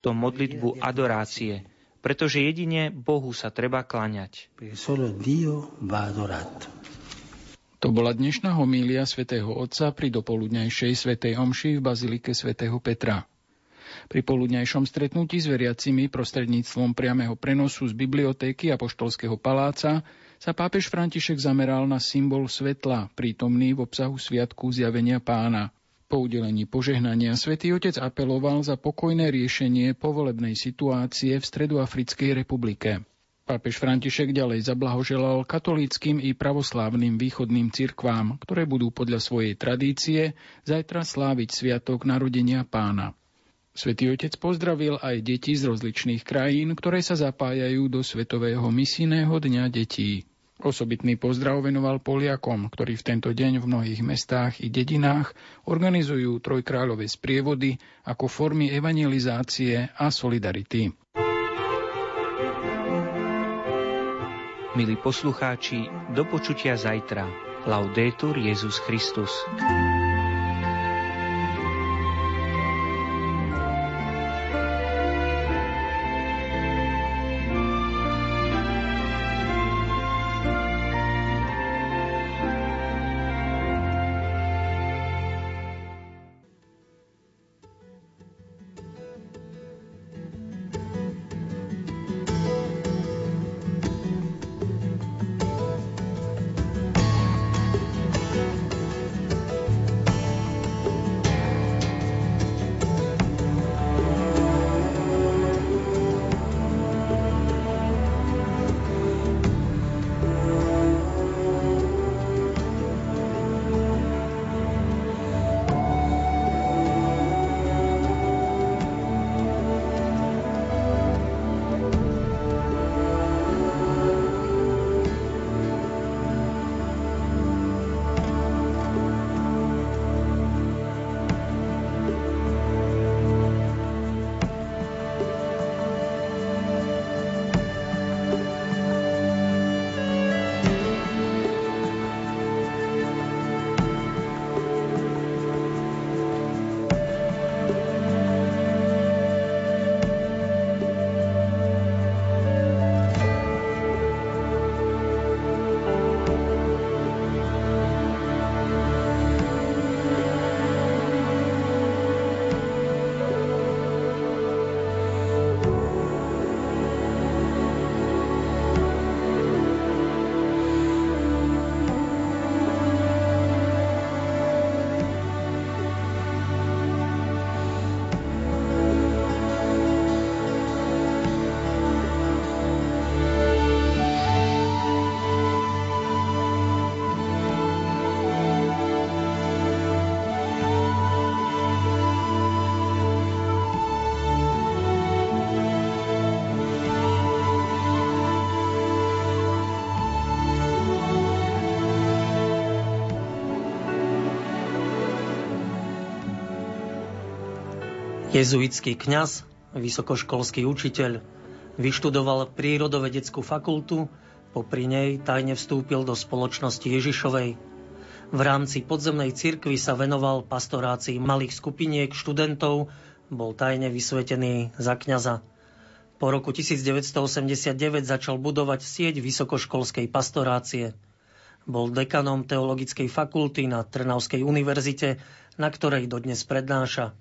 to modlitbu adorácie, pretože jedine Bohu sa treba klaňať. To bola dnešná homília svätého Otca pri dopoludňajšej svätej omši v Bazilike svätého Petra. Pri poludňajšom stretnutí s veriacimi prostredníctvom priameho prenosu z bibliotéky a poštolského paláca sa pápež František zameral na symbol svetla, prítomný v obsahu sviatku zjavenia pána. Po udelení požehnania svätý Otec apeloval za pokojné riešenie povolebnej situácie v Stredoafrickej republike. Pápež František ďalej zablahoželal katolíckým i pravoslávnym východným cirkvám, ktoré budú podľa svojej tradície zajtra sláviť sviatok narodenia pána. Svetý Otec pozdravil aj deti z rozličných krajín, ktoré sa zapájajú do Svetového misijného dňa detí. Osobitný pozdrav venoval Poliakom, ktorí v tento deň v mnohých mestách i dedinách organizujú trojkráľové sprievody ako formy evangelizácie a solidarity. Milí poslucháči, do počutia zajtra. Laudetur Jezus Christus. Jezuitský kňaz, vysokoškolský učiteľ, vyštudoval prírodovedeckú fakultu, popri nej tajne vstúpil do spoločnosti Ježišovej. V rámci podzemnej cirkvi sa venoval pastorácii malých skupiniek študentov, bol tajne vysvetený za kňaza. Po roku 1989 začal budovať sieť vysokoškolskej pastorácie. Bol dekanom teologickej fakulty na Trnavskej univerzite, na ktorej dodnes prednáša.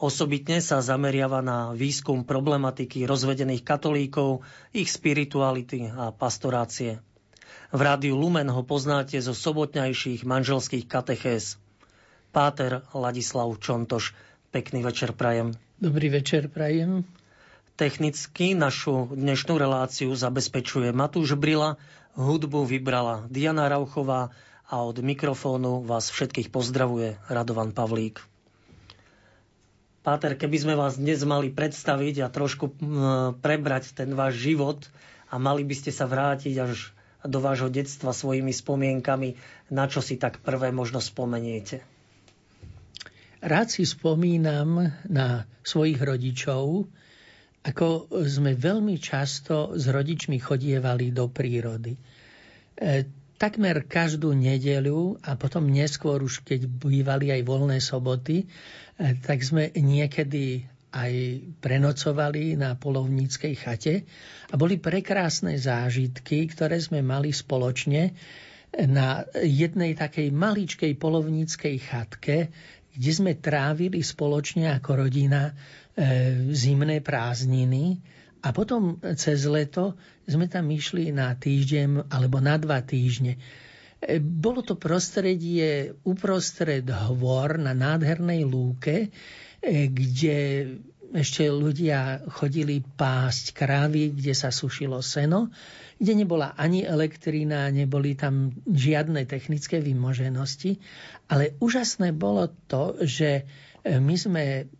Osobitne sa zameriava na výskum problematiky rozvedených katolíkov, ich spirituality a pastorácie. V rádiu Lumen ho poznáte zo sobotňajších manželských katechéz. Páter Ladislav Čontoš, pekný večer prajem. Dobrý večer prajem. Technicky našu dnešnú reláciu zabezpečuje Matúš Brila, hudbu vybrala Diana Rauchová a od mikrofónu vás všetkých pozdravuje Radovan Pavlík. Páter, keby sme vás dnes mali predstaviť a trošku prebrať ten váš život a mali by ste sa vrátiť až do vášho detstva svojimi spomienkami, na čo si tak prvé možno spomeniete? Rád si spomínam na svojich rodičov, ako sme veľmi často s rodičmi chodievali do prírody. Takmer každú nedeľu a potom neskôr už keď bývali aj voľné soboty, E, tak sme niekedy aj prenocovali na polovníckej chate a boli prekrásne zážitky, ktoré sme mali spoločne na jednej takej maličkej polovníckej chatke, kde sme trávili spoločne ako rodina e, zimné prázdniny a potom cez leto sme tam išli na týždeň alebo na dva týždne. E, bolo to prostredie uprostred hvor na nádhernej lúke, e, kde ešte ľudia chodili pásť krávy, kde sa sušilo seno kde nebola ani elektrina, neboli tam žiadne technické vymoženosti. Ale úžasné bolo to, že e, my sme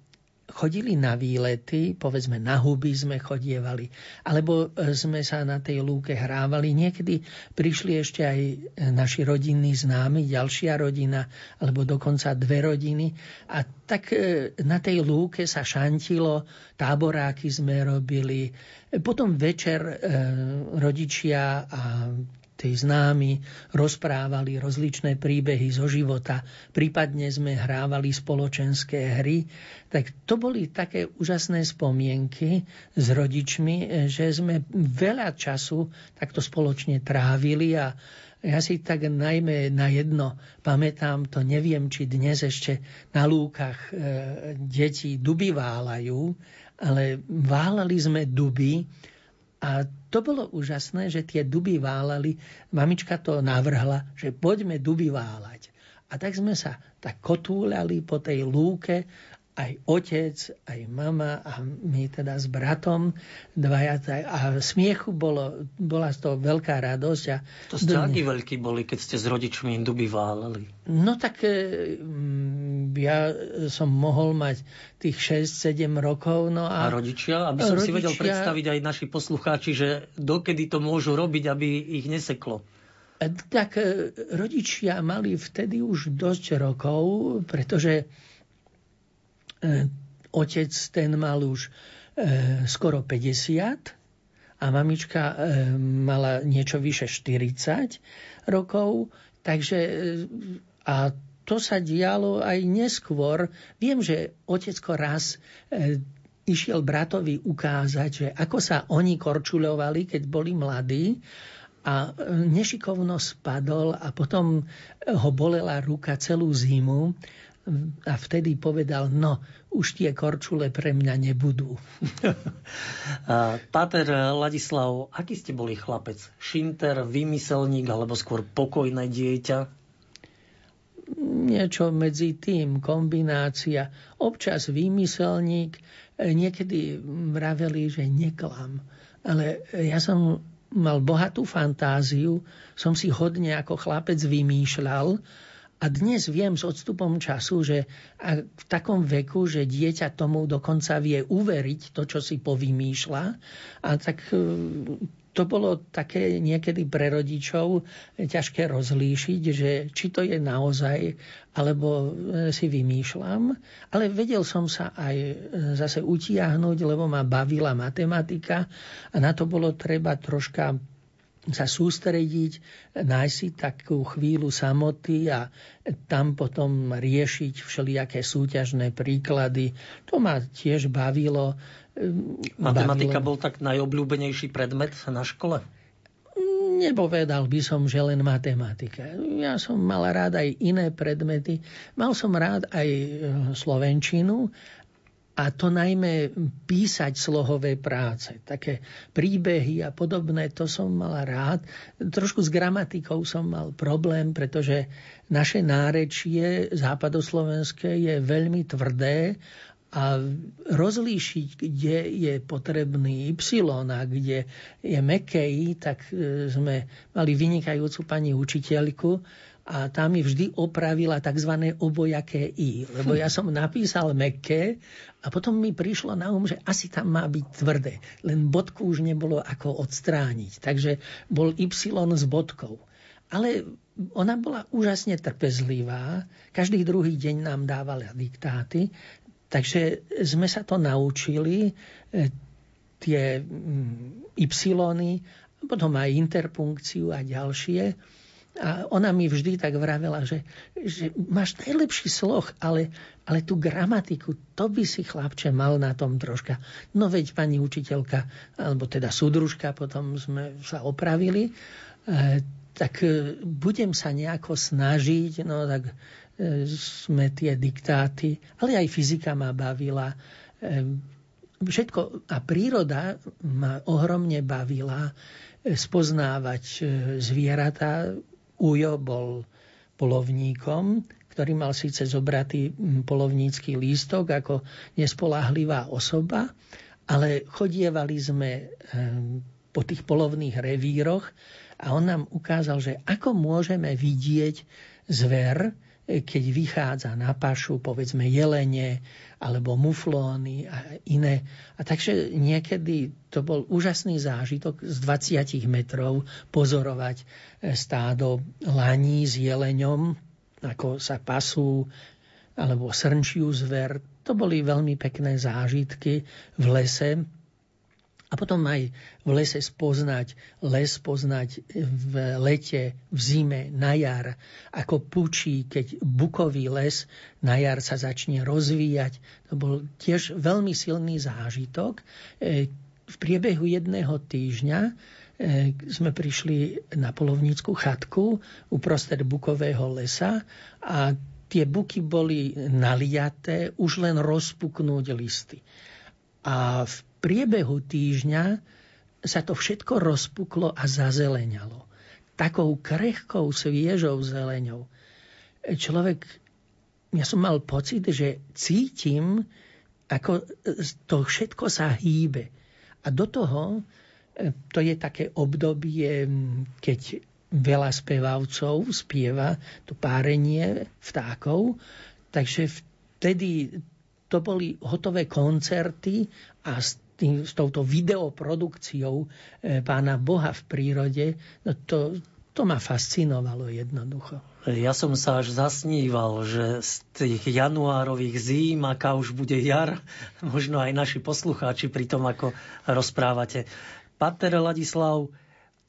chodili na výlety, povedzme na huby sme chodievali, alebo e, sme sa na tej lúke hrávali. Niekedy prišli ešte aj e, naši rodinní známi, ďalšia rodina, alebo dokonca dve rodiny. A tak na tej lúke sa šantilo, táboráky sme robili, potom večer e, rodičia a tí známi rozprávali rozličné príbehy zo života, prípadne sme hrávali spoločenské hry. Tak to boli také úžasné spomienky s rodičmi, že sme veľa času takto spoločne trávili a ja si tak najmä na jedno pamätám, to neviem, či dnes ešte na lúkach e, deti duby válajú, ale válali sme duby a to bolo úžasné, že tie duby válali. Mamička to navrhla, že poďme duby válať. A tak sme sa tak kotúľali po tej lúke aj otec, aj mama a my teda s bratom dvaja. A smiechu bolo, bola z toho veľká radosť. A to ste akí veľkí boli, keď ste s rodičmi duby válali? No tak e, mm, ja som mohol mať tých 6-7 rokov. No a, a rodičia? Aby som rodičia... si vedel predstaviť aj naši poslucháči, že dokedy to môžu robiť, aby ich neseklo. E, tak e, rodičia mali vtedy už dosť rokov, pretože otec ten mal už e, skoro 50 a mamička e, mala niečo vyše 40 rokov, takže a to sa dialo aj neskôr. Viem, že otecko raz išiel bratovi ukázať, že ako sa oni korčuľovali, keď boli mladí a nešikovno spadol a potom ho bolela ruka celú zimu a vtedy povedal, no, už tie korčule pre mňa nebudú. Páter Ladislav, aký ste boli chlapec? Šinter, vymyselník alebo skôr pokojné dieťa? Niečo medzi tým, kombinácia. Občas vymyselník, niekedy vraveli, že neklam. Ale ja som mal bohatú fantáziu, som si hodne ako chlapec vymýšľal a dnes viem s odstupom času, že v takom veku, že dieťa tomu dokonca vie uveriť to, čo si povymýšľa. A tak e, to bolo také niekedy pre rodičov ťažké rozlíšiť, že či to je naozaj, alebo e, si vymýšľam. Ale vedel som sa aj e, zase utiahnuť, lebo ma bavila matematika a na to bolo treba troška sa sústrediť, nájsť si takú chvíľu samoty a tam potom riešiť všelijaké súťažné príklady. To ma tiež bavilo. Matematika bavilo... bol tak najobľúbenejší predmet na škole? Nepovedal by som, že len matematika. Ja som mal rád aj iné predmety. Mal som rád aj slovenčinu a to najmä písať slohové práce, také príbehy a podobné, to som mal rád. Trošku s gramatikou som mal problém, pretože naše nárečie západoslovenské je veľmi tvrdé a rozlíšiť, kde je potrebný Y a kde je mekej, tak e, sme mali vynikajúcu pani učiteľku, a tá mi vždy opravila tzv. obojaké i. Lebo ja som napísal meké a potom mi prišlo na um, že asi tam má byť tvrdé. Len bodku už nebolo ako odstrániť. Takže bol y s bodkou. Ale ona bola úžasne trpezlivá. Každý druhý deň nám dávala diktáty. Takže sme sa to naučili, e, tie y, potom aj interpunkciu a ďalšie. A ona mi vždy tak vravela, že, že máš najlepší sloh, ale, ale tú gramatiku, to by si chlapče mal na tom troška. No veď pani učiteľka, alebo teda súdružka, potom sme sa opravili, e, tak e, budem sa nejako snažiť, no tak e, sme tie diktáty, ale aj fyzika ma bavila. E, všetko, a príroda ma ohromne bavila e, spoznávať e, zvieratá, Ujo bol polovníkom, ktorý mal síce zobratý polovnícky lístok ako nespolahlivá osoba, ale chodievali sme po tých polovných revíroch a on nám ukázal, že ako môžeme vidieť zver, keď vychádza na pašu, povedzme jelene alebo muflóny a iné. A takže niekedy to bol úžasný zážitok z 20 metrov pozorovať e, stádo laní s jeleňom, ako sa pasú, alebo srnčiu zver. To boli veľmi pekné zážitky v lese, a potom aj v lese spoznať, les poznať v lete, v zime, na jar, ako pučí, keď bukový les na jar sa začne rozvíjať. To bol tiež veľmi silný zážitok. E, v priebehu jedného týždňa e, sme prišli na polovnícku chatku uprostred bukového lesa a tie buky boli naliaté, už len rozpuknúť listy. A v priebehu týždňa sa to všetko rozpuklo a zazeleňalo. Takou krehkou, sviežou zeleňou. Človek, ja som mal pocit, že cítim, ako to všetko sa hýbe. A do toho, e, to je také obdobie, keď veľa spevavcov spieva to párenie vtákov, takže vtedy to boli hotové koncerty a tým, s touto videoprodukciou e, pána Boha v prírode, no to, to ma fascinovalo jednoducho. Ja som sa až zasníval, že z tých januárových zím, aká už bude jar, možno aj naši poslucháči pri tom, ako rozprávate. Pater Ladislav,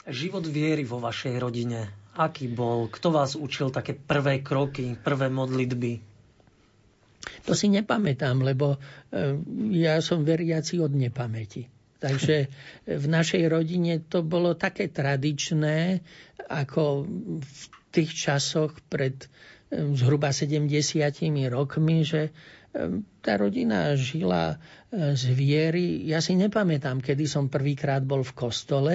život viery vo vašej rodine, aký bol? Kto vás učil také prvé kroky, prvé modlitby? To si nepamätám, lebo e, ja som veriaci od nepamäti. Takže v našej rodine to bolo také tradičné, ako v tých časoch pred e, zhruba 70 rokmi, že e, tá rodina žila z viery. Ja si nepamätám, kedy som prvýkrát bol v kostole,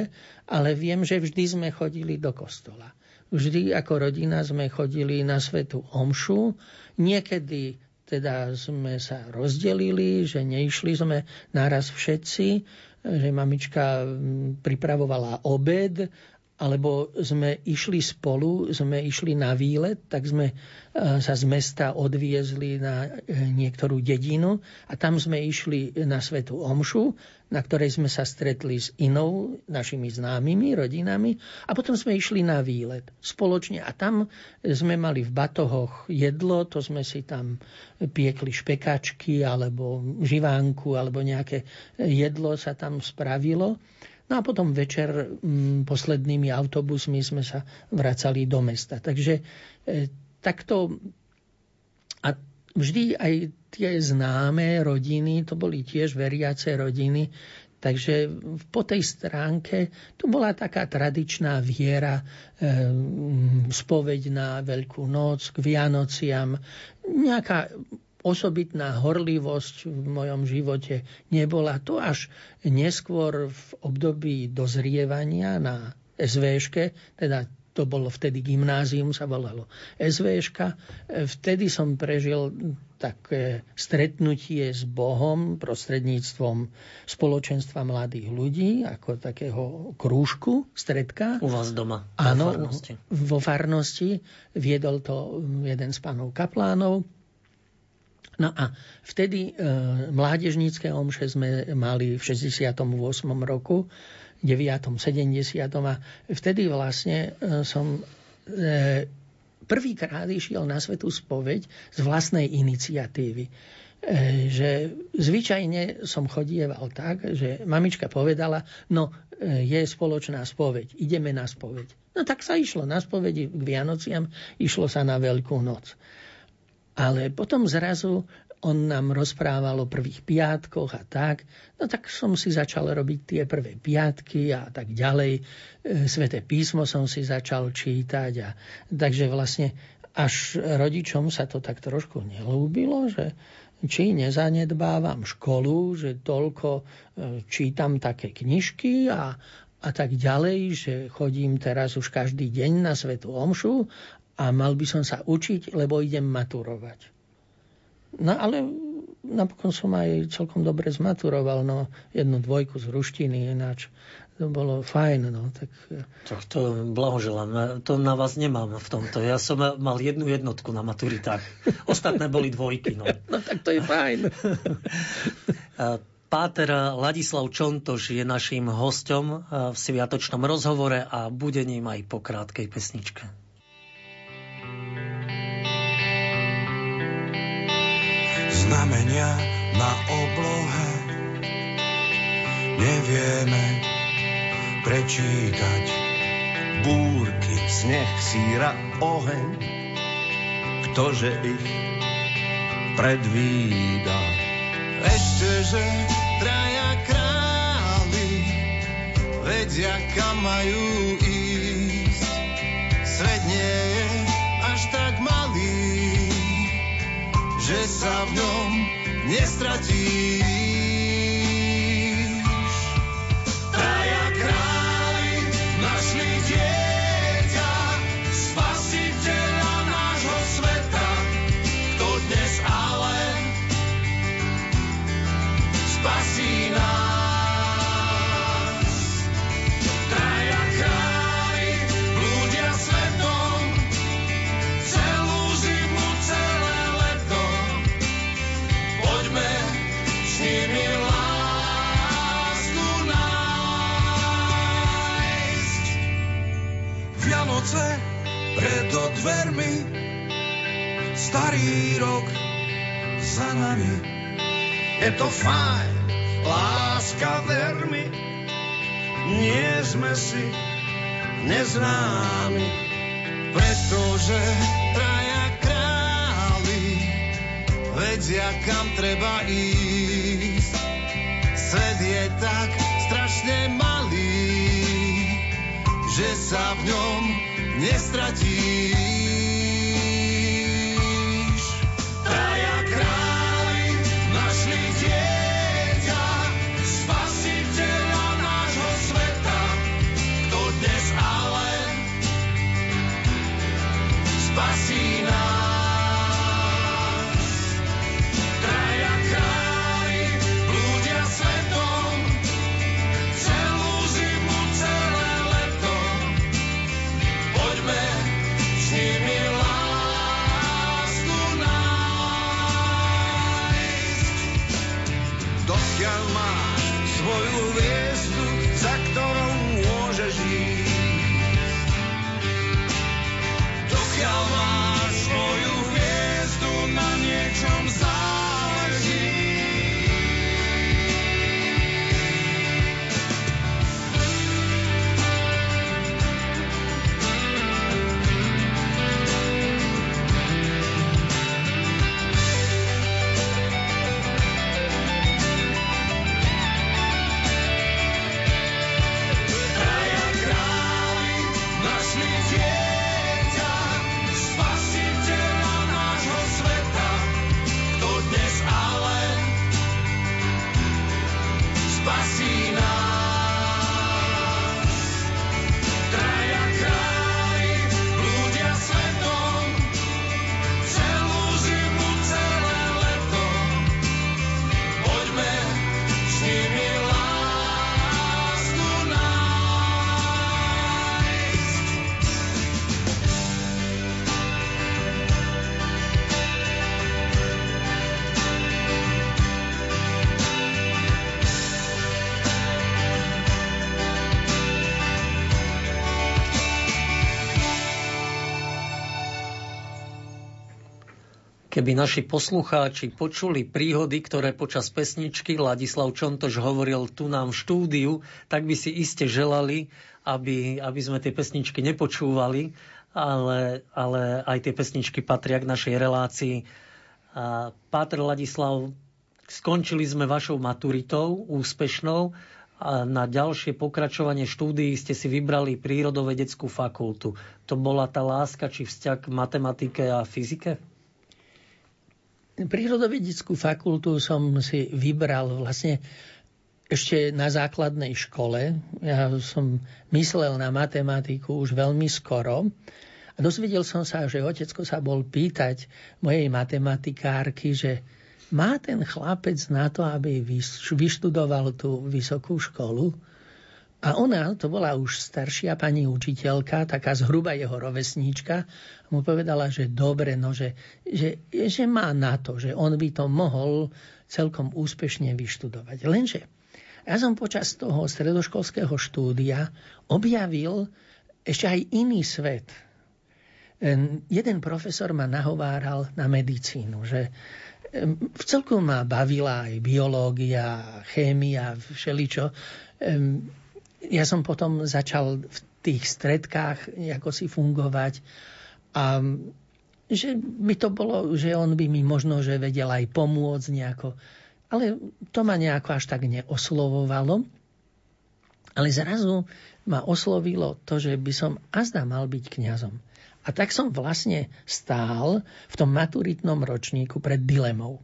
ale viem, že vždy sme chodili do kostola. Vždy ako rodina sme chodili na svetu omšu. Niekedy teda sme sa rozdelili, že neišli sme naraz všetci, že mamička pripravovala obed alebo sme išli spolu, sme išli na výlet, tak sme e, sa z mesta odviezli na e, niektorú dedinu a tam sme išli na Svetu Omšu, na ktorej sme sa stretli s inou našimi známymi rodinami a potom sme išli na výlet spoločne a tam sme mali v batohoch jedlo, to sme si tam piekli špekačky alebo živánku alebo nejaké jedlo sa tam spravilo. No a potom večer m, mm, poslednými autobusmi sme sa vracali do mesta. Takže e, takto a vždy aj tie známe rodiny, to boli tiež veriace rodiny, takže po tej stránke to bola taká tradičná viera, e, spoveď na Veľkú noc, k Vianociam, nejaká osobitná horlivosť v mojom živote nebola. To až neskôr v období dozrievania na SVŠke, teda to bolo vtedy gymnázium, sa volalo SVŠka. Vtedy som prežil také stretnutie s Bohom prostredníctvom spoločenstva mladých ľudí, ako takého krúžku, stredka. U vás doma? Áno, vo farnosti. vo farnosti. Viedol to jeden z pánov kaplánov. No a vtedy e, mládežnícke omše sme mali v 68. roku, 9. 70. a vtedy vlastne e, som e, prvýkrát išiel na svetú spoveď z vlastnej iniciatívy. e, že zvyčajne som chodieval tak, že mamička povedala, no e, je spoločná spoveď, ideme na spoveď. No tak sa išlo na spoveď k Vianociam, išlo sa na Veľkú noc. Ale potom zrazu on nám rozprával o prvých piatkoch a tak. No tak som si začal robiť tie prvé piatky a tak ďalej. E, Sveté písmo som si začal čítať. A, takže vlastne až rodičom sa to tak trošku nelúbilo, že či nezanedbávam školu, že toľko e, čítam také knižky a, a tak ďalej, že chodím teraz už každý deň na Svetu Omšu a mal by som sa učiť, lebo idem maturovať. No ale napokon som aj celkom dobre zmaturoval, no jednu dvojku z ruštiny ináč. To bolo fajn, no. Tak... E. tak to blahoželám. To na vás nemám v tomto. Ja som mal jednu jednotku na maturitách. Ostatné boli dvojky, no. No tak to je fajn. Páter Ladislav Čontoš je našim hostom v sviatočnom rozhovore a bude ním aj po krátkej pesničke. Znamenia na oblohe nevieme prečítať. Búrky, sneh, síra, oheň, ktože ich predvída. Ešte, že traja králi vedia, kam majú ísť. Svet nie že sa v ňom nestratí. To fajn, láska, ver mi, nie sme si neznámi, pretože traja králi vedia, kam treba ísť. Svet je tak strašne malý, že sa v ňom nestratí. Keby naši poslucháči počuli príhody, ktoré počas pesničky Ladislav Čontoš hovoril tu nám v štúdiu, tak by si iste želali, aby, aby sme tie pesničky nepočúvali, ale, ale aj tie pesničky patria k našej relácii. A Páter Ladislav, skončili sme vašou maturitou úspešnou a na ďalšie pokračovanie štúdií ste si vybrali prírodovedeckú fakultu. To bola tá láska či vzťah k matematike a fyzike? Prírodovedeckú fakultu som si vybral vlastne ešte na základnej škole. Ja som myslel na matematiku už veľmi skoro. A dozvedel som sa, že otecko sa bol pýtať mojej matematikárky, že má ten chlapec na to, aby vyštudoval tú vysokú školu. A ona, to bola už staršia pani učiteľka, taká zhruba jeho rovesníčka, mu povedala, že dobre, no, že, že, že má na to, že on by to mohol celkom úspešne vyštudovať. Lenže ja som počas toho stredoškolského štúdia objavil ešte aj iný svet. Jeden profesor ma nahováral na medicínu, že v celku ma bavila aj biológia, chémia, všeličo ja som potom začal v tých stredkách ako si fungovať a že by to bolo, že on by mi možno, že vedel aj pomôcť nejako. Ale to ma nejako až tak neoslovovalo. Ale zrazu ma oslovilo to, že by som azda mal byť kňazom. A tak som vlastne stál v tom maturitnom ročníku pred dilemou.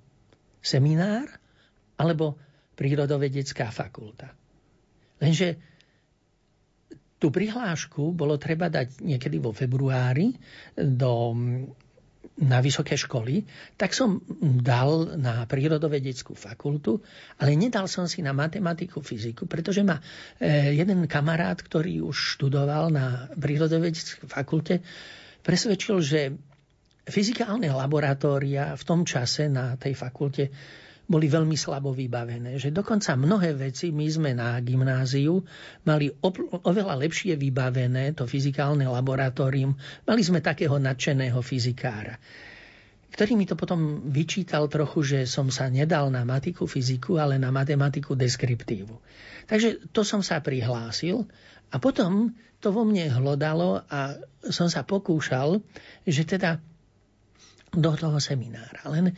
Seminár alebo prírodovedecká fakulta. Lenže Tú prihlášku bolo treba dať niekedy vo februári do, na vysoké školy, tak som dal na prírodovedeckú fakultu, ale nedal som si na matematiku, fyziku, pretože ma e, jeden kamarát, ktorý už študoval na prírodovedeckej fakulte, presvedčil, že fyzikálne laboratória v tom čase na tej fakulte boli veľmi slabo vybavené. Že dokonca mnohé veci my sme na gymnáziu mali oveľa lepšie vybavené, to fyzikálne laboratórium. Mali sme takého nadšeného fyzikára ktorý mi to potom vyčítal trochu, že som sa nedal na matiku, fyziku, ale na matematiku deskriptívu. Takže to som sa prihlásil a potom to vo mne hlodalo a som sa pokúšal, že teda do toho seminára. Len e,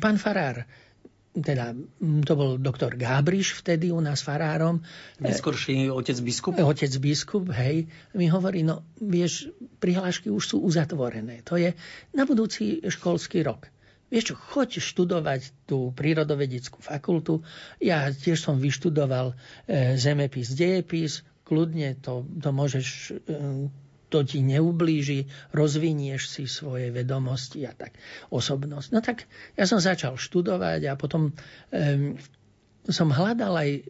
pán Farár, teda to bol doktor Gábriš vtedy u nás farárom. Neskorší otec biskup? Otec biskup, hej. Mi hovorí, no vieš, prihlášky už sú uzatvorené. To je na budúci školský rok. Vieš čo, choď študovať tú prírodovedeckú fakultu. Ja tiež som vyštudoval e, zemepis, dejepis. Kľudne to, to môžeš e, to ti neublíži, rozvinieš si svoje vedomosti a tak osobnosť. No tak ja som začal študovať a potom um, som hľadal aj e,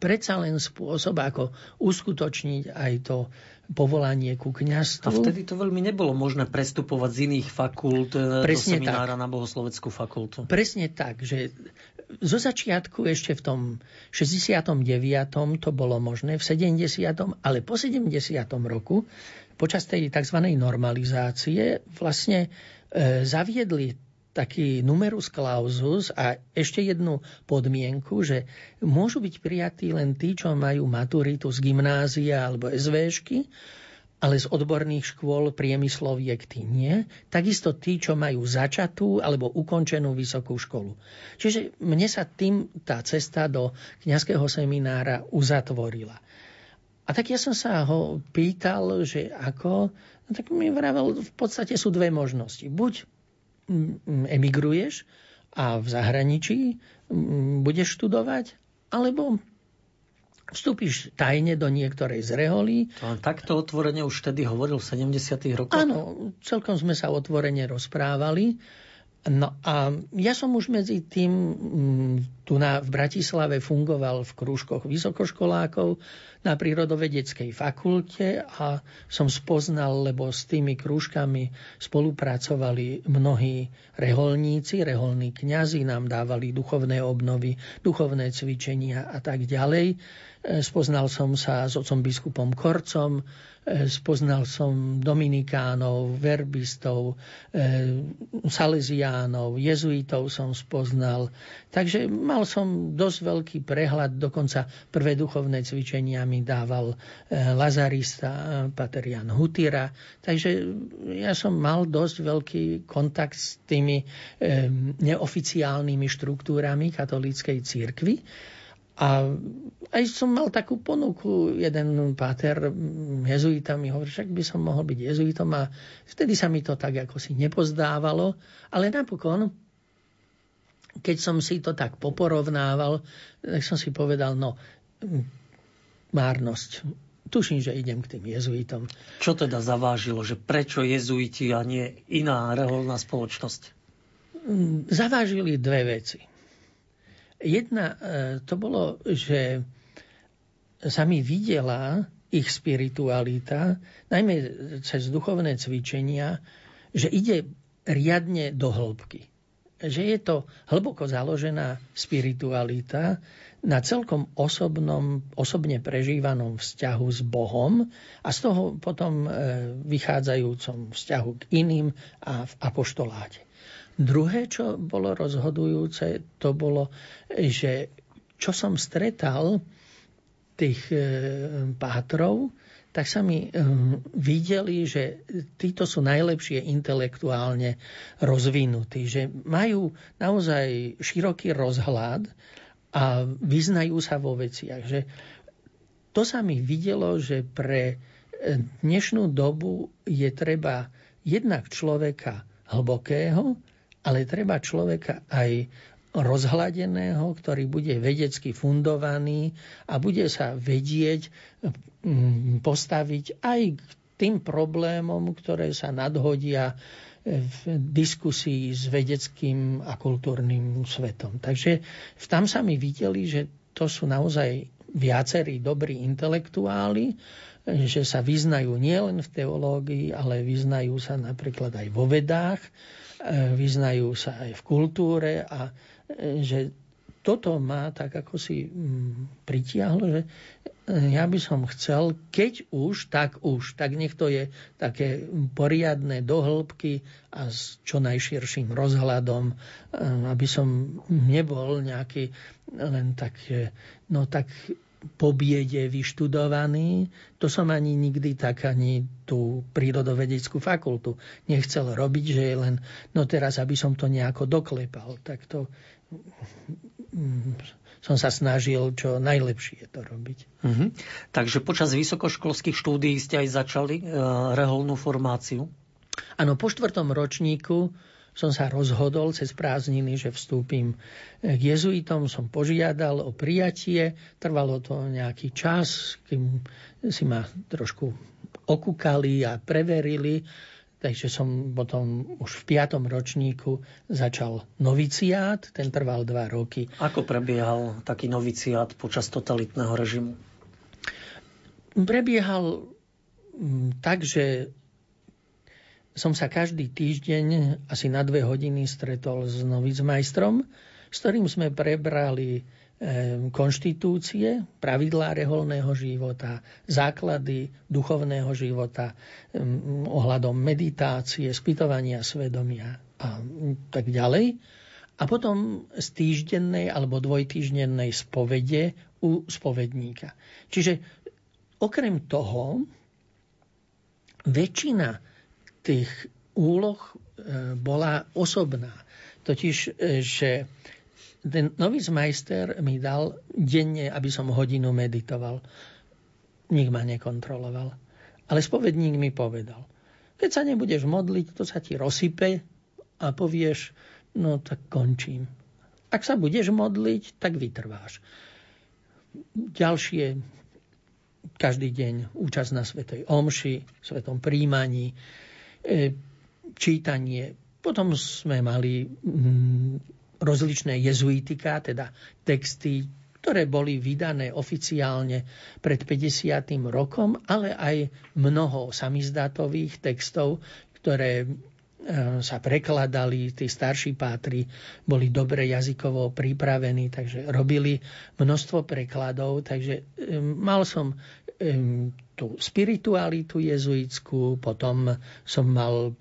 predsa len spôsob, ako uskutočniť aj to povolanie ku kniazstvu. A vtedy to veľmi nebolo možné prestupovať z iných fakult e, Presne do seminára tak. na bohosloveckú fakultu. Presne tak, že zo začiatku ešte v tom 69. to bolo možné, v 70. ale po 70. roku počas tej tzv. normalizácie vlastne e, zaviedli taký numerus clausus a ešte jednu podmienku, že môžu byť prijatí len tí, čo majú maturitu z gymnázia alebo SVŠky, ale z odborných škôl priemysloviek tí nie. Takisto tí, čo majú začatú alebo ukončenú vysokú školu. Čiže mne sa tým tá cesta do kňazského seminára uzatvorila. A tak ja som sa ho pýtal, že ako, no tak mi vravel, v podstate sú dve možnosti. Buď emigruješ a v zahraničí budeš študovať, alebo vstúpiš tajne do niektorej z reholí. To takto otvorene už vtedy hovoril v 70. rokoch? Áno, celkom sme sa otvorene rozprávali. No a ja som už medzi tým tu na, v Bratislave fungoval v krúžkoch vysokoškolákov na prírodovedeckej fakulte a som spoznal, lebo s tými krúžkami spolupracovali mnohí reholníci, reholní kňazi, nám dávali duchovné obnovy, duchovné cvičenia a tak ďalej. E, spoznal som sa s otcom biskupom Korcom, E, spoznal som dominikánov, verbistov, e, salesiánov, jezuitov som spoznal. Takže mal som dosť veľký prehľad, dokonca prvé duchovné cvičenia mi dával e, Lazarista, pater Jan Hutira. Takže ja som mal dosť veľký kontakt s tými neoficiálnymi štruktúrami katolíckej církvy. A aj som mal takú ponuku, jeden páter jezuita mi hovorí, však by som mohol byť jezuitom a vtedy sa mi to tak ako si nepozdávalo, ale napokon, keď som si to tak poporovnával, tak som si povedal, no, márnosť. Tuším, že idem k tým jezuitom. Čo teda zavážilo, že prečo jezuiti a nie iná reholná spoločnosť? Zavážili dve veci. Jedna e, to bolo, že sa mi videla ich spiritualita, najmä cez duchovné cvičenia, že ide riadne do hĺbky. Že je to hlboko založená spiritualita na celkom osobnom, osobne prežívanom vzťahu s Bohom a z toho potom e, vychádzajúcom vzťahu k iným a v apoštoláte. Druhé, čo bolo rozhodujúce, to bolo, že čo som stretal tých e, pátrov, tak sa mi e, videli, že títo sú najlepšie intelektuálne rozvinutí, že majú naozaj široký rozhľad a vyznajú sa vo veciach. Že to sa mi videlo, že pre e, dnešnú dobu je treba jednak človeka hlbokého, ale treba človeka aj rozhladeného, ktorý bude vedecky fundovaný a bude sa vedieť postaviť aj k tým problémom, ktoré sa nadhodia v diskusii s vedeckým a kultúrnym svetom. Takže tam sa mi videli, že to sú naozaj viacerí dobrí intelektuáli, že sa vyznajú nielen v teológii, ale vyznajú sa napríklad aj vo vedách E, vyznajú sa aj v kultúre a e, že toto má tak ako si mm, pritiahlo, že ja by som chcel, keď už, tak už, tak nech to je také poriadne dohĺbky a s čo najširším rozhľadom, aby som nebol nejaký len tak, že no tak po vyštudovaný, to som ani nikdy tak ani tú prírodovedeckú fakultu nechcel robiť, že je len, no teraz, aby som to nejako doklepal, tak to mm, som sa snažil čo najlepšie to robiť. Mm-hmm. Takže počas vysokoškolských štúdií ste aj začali e, reholnú formáciu? Áno, po štvrtom ročníku som sa rozhodol cez prázdniny, že vstúpim k jezuitom, som požiadal o prijatie. Trvalo to nejaký čas, kým si ma trošku okúkali a preverili. Takže som potom už v piatom ročníku začal noviciát, ten trval dva roky. Ako prebiehal taký noviciát počas totalitného režimu? Prebiehal mm, tak, že som sa každý týždeň asi na dve hodiny stretol s novicmajstrom, s ktorým sme prebrali konštitúcie, pravidlá reholného života, základy duchovného života, ohľadom meditácie, spytovania svedomia a tak ďalej. A potom z týždennej alebo dvojtýždennej spovede u spovedníka. Čiže okrem toho väčšina tých úloh e, bola osobná. Totiž, e, že ten nový majster mi dal denne, aby som hodinu meditoval. Nik ma nekontroloval. Ale spovedník mi povedal, keď sa nebudeš modliť, to sa ti rozsype a povieš, no tak končím. Ak sa budeš modliť, tak vytrváš. Ďalšie, každý deň účasť na Svetej Omši, Svetom príjmaní, E, čítanie. Potom sme mali mm, rozličné jezuitika, teda texty, ktoré boli vydané oficiálne pred 50. rokom, ale aj mnoho samizdatových textov, ktoré E, sa prekladali, tí starší pátri boli dobre jazykovo pripravení, takže robili množstvo prekladov, takže e, mal som e, tú spiritualitu jezuitskú, potom som mal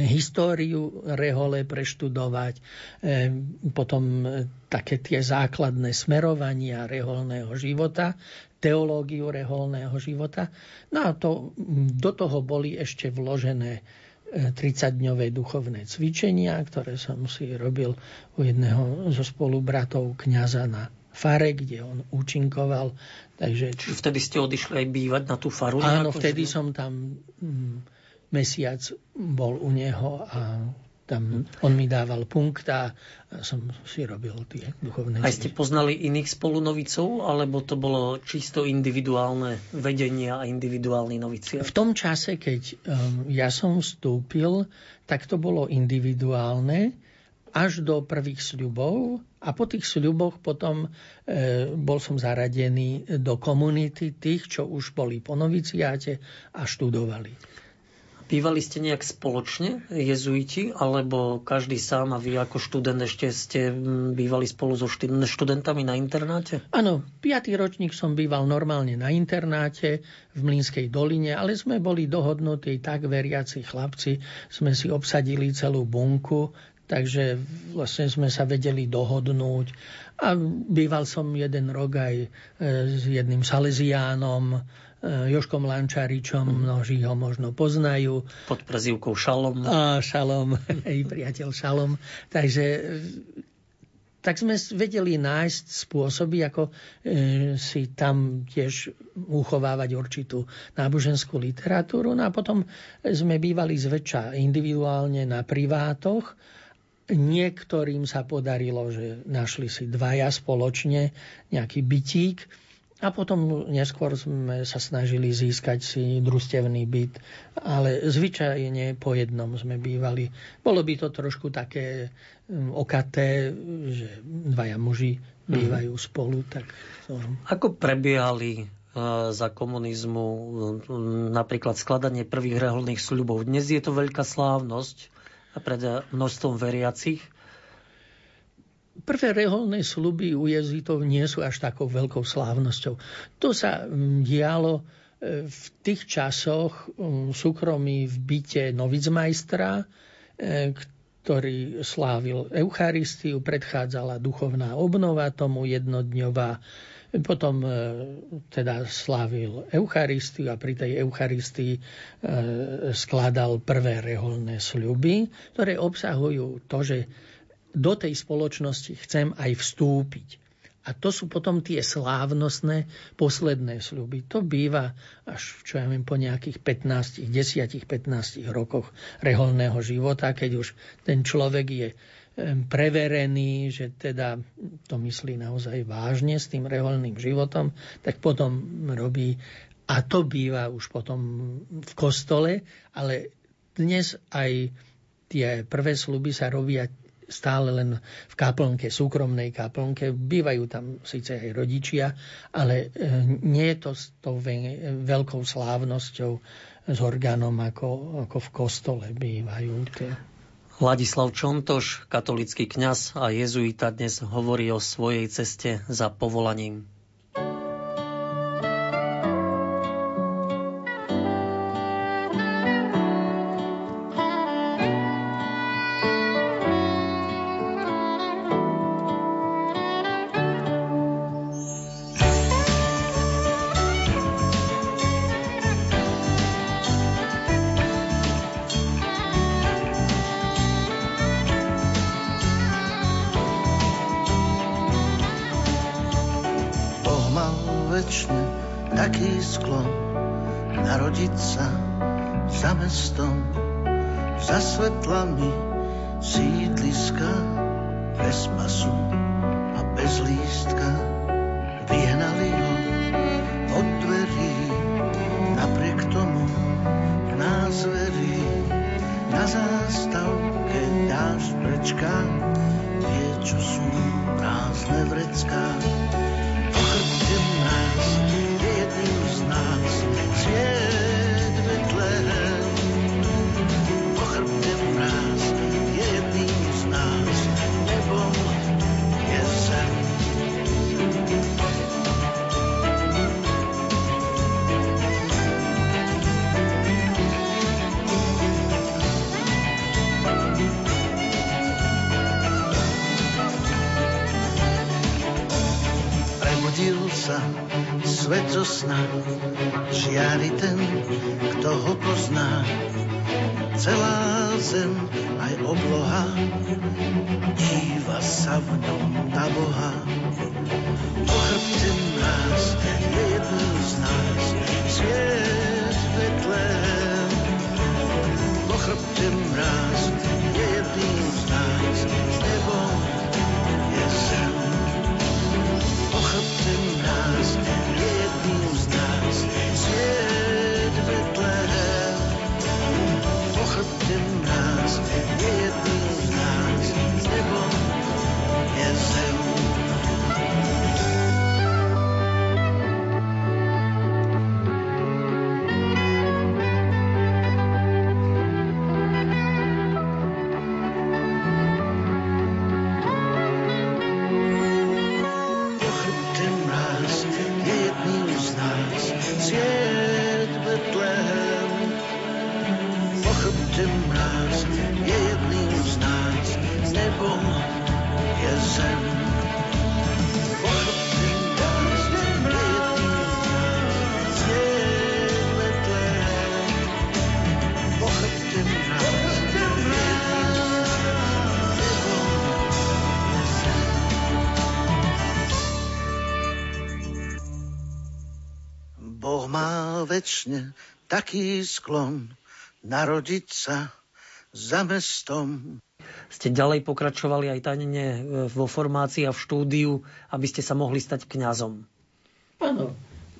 históriu Rehole preštudovať, potom také tie základné smerovania reholného života, teológiu reholného života. No a to, do toho boli ešte vložené 30-dňové duchovné cvičenia, ktoré som si robil u jedného zo spolubratov kňaza na fare, kde on účinkoval. Takže... Čiže vtedy ste odišli aj bývať na tú faru? Áno, vtedy som tam mesiac bol u neho a tam on mi dával punkt a som si robil tie duchovné Aj ste poznali iných spolunovicov, alebo to bolo čisto individuálne vedenie a individuálny novicia? V tom čase, keď um, ja som vstúpil, tak to bolo individuálne až do prvých sľubov a po tých sľuboch potom e, bol som zaradený do komunity tých, čo už boli po noviciáte a študovali. Bývali ste nejak spoločne, jezuiti, alebo každý sám a vy ako študent ešte ste bývali spolu so študentami na internáte? Áno, piatý ročník som býval normálne na internáte v Mlínskej doline, ale sme boli dohodnutí tak veriaci chlapci, sme si obsadili celú bunku, takže vlastne sme sa vedeli dohodnúť. A býval som jeden rok aj e, s jedným Salesiánom, Eh, Joškom Lančaričom, mhm. množí ho možno poznajú. Pod prezivkou Šalom. A Šalom, hej, priateľ Šalom. Takže tak sme vedeli nájsť spôsoby, ako e, si tam tiež uchovávať určitú náboženskú literatúru. No a potom sme bývali zväčša individuálne na privátoch. Niektorým sa podarilo, že našli si dvaja spoločne nejaký bytík a potom neskôr sme sa snažili získať si družstevný byt, ale zvyčajne po jednom sme bývali. Bolo by to trošku také mm, okaté, že dvaja muži mhm. bývajú mm. spolu. Tak. Ako prebiehali e, za komunizmu napríklad skladanie prvých reholných sľubov. Dnes je to veľká slávnosť pred množstvom veriacich. Prvé reholné sluby u jezitov nie sú až takou veľkou slávnosťou. To sa mm, dialo e, v tých časoch mm, súkromí v byte novicmajstra, e, ktorý slávil Eucharistiu, predchádzala duchovná obnova tomu jednodňová, potom e, teda slávil Eucharistiu a pri tej Eucharistii skladal prvé reholné sľuby, ktoré obsahujú to, že do tej spoločnosti chcem aj vstúpiť. A to sú potom tie slávnostné posledné sľuby. To býva až, čo ja viem, po nejakých 15, 10-15 rokoch reholného života, keď už ten človek je preverený, že teda to myslí naozaj vážne s tým reholným životom, tak potom robí, a to býva už potom v kostole, ale dnes aj tie prvé sluby sa robia stále len v kaplnke, súkromnej kaplnke. Bývajú tam síce aj rodičia, ale e, nie je to s tou veľkou slávnosťou s orgánom ako, ako v kostole bývajú. Tie. Ladislav Čontoš, katolický kňaz a jezuita dnes hovorí o svojej ceste za povolaním. mal večne taký sklon narodiť sa za mestom, za svetlami sídliska, bez masu a bez lístka. Vyhnali ho od dverí, napriek tomu nás verí. Na zástavke dáš prečka, vie, čo sú prázdne vrecká. Chrbte nás je jedným zo sna, žiari ten, kto ho pozná. Celá zem, aj obloha, díva sa v ňom na Boha. Po nás je jedným z nás sviet Betlehem. Po väčšine taký sklon narodiť sa za mestom. Ste ďalej pokračovali aj tajne e, vo formácii a v štúdiu, aby ste sa mohli stať kňazom. Áno,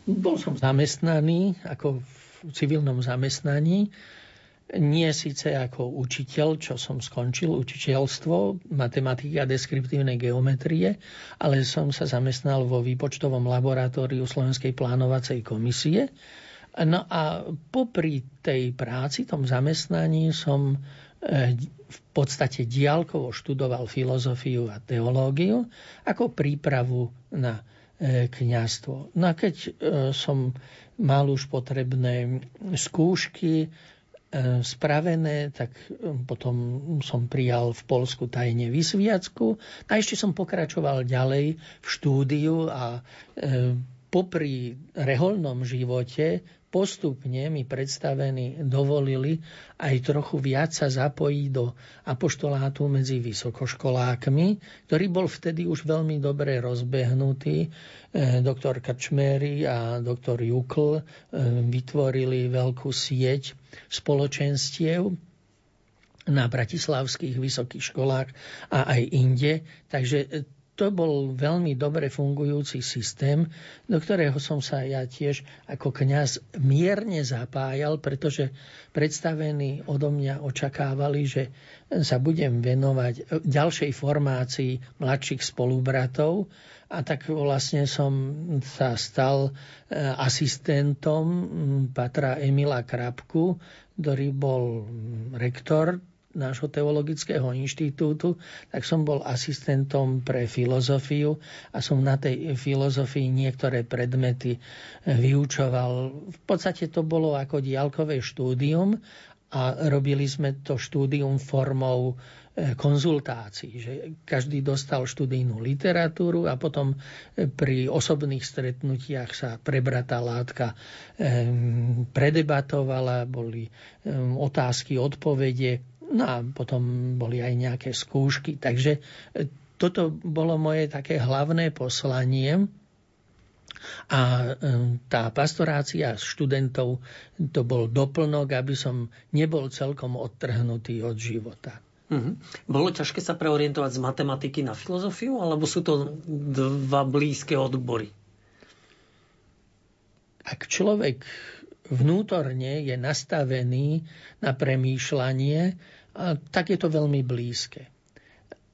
bol som zamestnaný ako v civilnom zamestnaní. Nie síce ako učiteľ, čo som skončil, učiteľstvo, matematika a deskriptívnej geometrie, ale som sa zamestnal vo výpočtovom laboratóriu Slovenskej plánovacej komisie. No a popri tej práci, tom zamestnaní som eh, v podstate diálkovo študoval filozofiu a teológiu ako prípravu na eh, kňastvo. No a keď eh, som mal už potrebné skúšky spravené, tak potom som prijal v Polsku tajne vysviacku a ešte som pokračoval ďalej v štúdiu a popri reholnom živote postupne mi predstavení dovolili aj trochu viac sa zapojiť do apoštolátu medzi vysokoškolákmi, ktorý bol vtedy už veľmi dobre rozbehnutý. Doktor Kačmery a doktor Jukl vytvorili veľkú sieť spoločenstiev na bratislavských vysokých školách a aj inde. Takže to bol veľmi dobre fungujúci systém, do ktorého som sa ja tiež ako kňaz mierne zapájal, pretože predstavení odo mňa očakávali, že sa budem venovať ďalšej formácii mladších spolubratov. A tak vlastne som sa stal asistentom Patra Emila Krapku, ktorý bol rektor nášho teologického inštitútu, tak som bol asistentom pre filozofiu a som na tej filozofii niektoré predmety vyučoval. V podstate to bolo ako diálkové štúdium a robili sme to štúdium formou konzultácií, že každý dostal študijnú literatúru a potom pri osobných stretnutiach sa prebratá látka predebatovala, boli otázky, odpovede, No a potom boli aj nejaké skúšky. Takže e, toto bolo moje také hlavné poslanie. A e, tá pastorácia študentov to bol doplnok, aby som nebol celkom odtrhnutý od života. Mm-hmm. Bolo ťažké sa preorientovať z matematiky na filozofiu, alebo sú to dva blízke odbory? Ak človek vnútorne je nastavený na premýšľanie, tak je to veľmi blízke.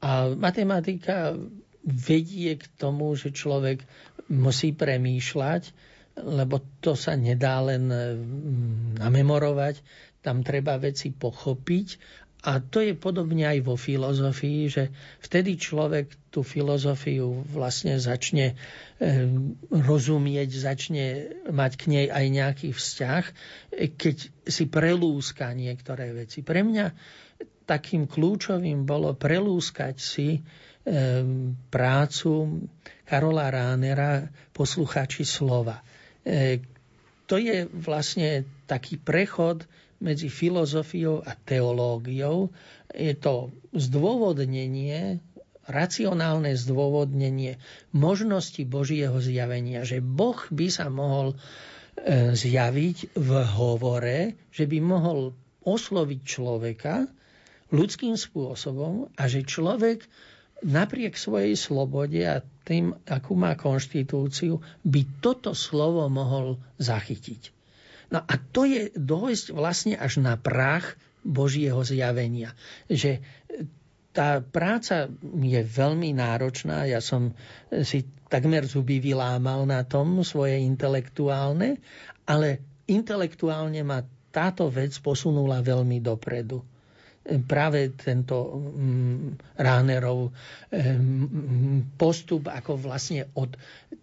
A matematika vedie k tomu, že človek musí premýšľať, lebo to sa nedá len mm, namemorovať, tam treba veci pochopiť a to je podobne aj vo filozofii, že vtedy človek tú filozofiu vlastne začne e, rozumieť, začne mať k nej aj nejaký vzťah, keď si prelúska niektoré veci. Pre mňa takým kľúčovým bolo prelúskať si e, prácu Karola Ránera Poslucháči slova. To je vlastne taký prechod medzi filozofiou a teológiou. Je to zdôvodnenie, racionálne zdôvodnenie možnosti Božieho zjavenia, že Boh by sa mohol e, zjaviť v hovore, že by mohol osloviť človeka ľudským spôsobom a že človek napriek svojej slobode a tým, akú má konštitúciu, by toto slovo mohol zachytiť. No a to je dojsť vlastne až na prach Božieho zjavenia. Že tá práca je veľmi náročná. Ja som si takmer zuby vylámal na tom svoje intelektuálne, ale intelektuálne ma táto vec posunula veľmi dopredu práve tento mm, Ránerov mm, postup ako vlastne od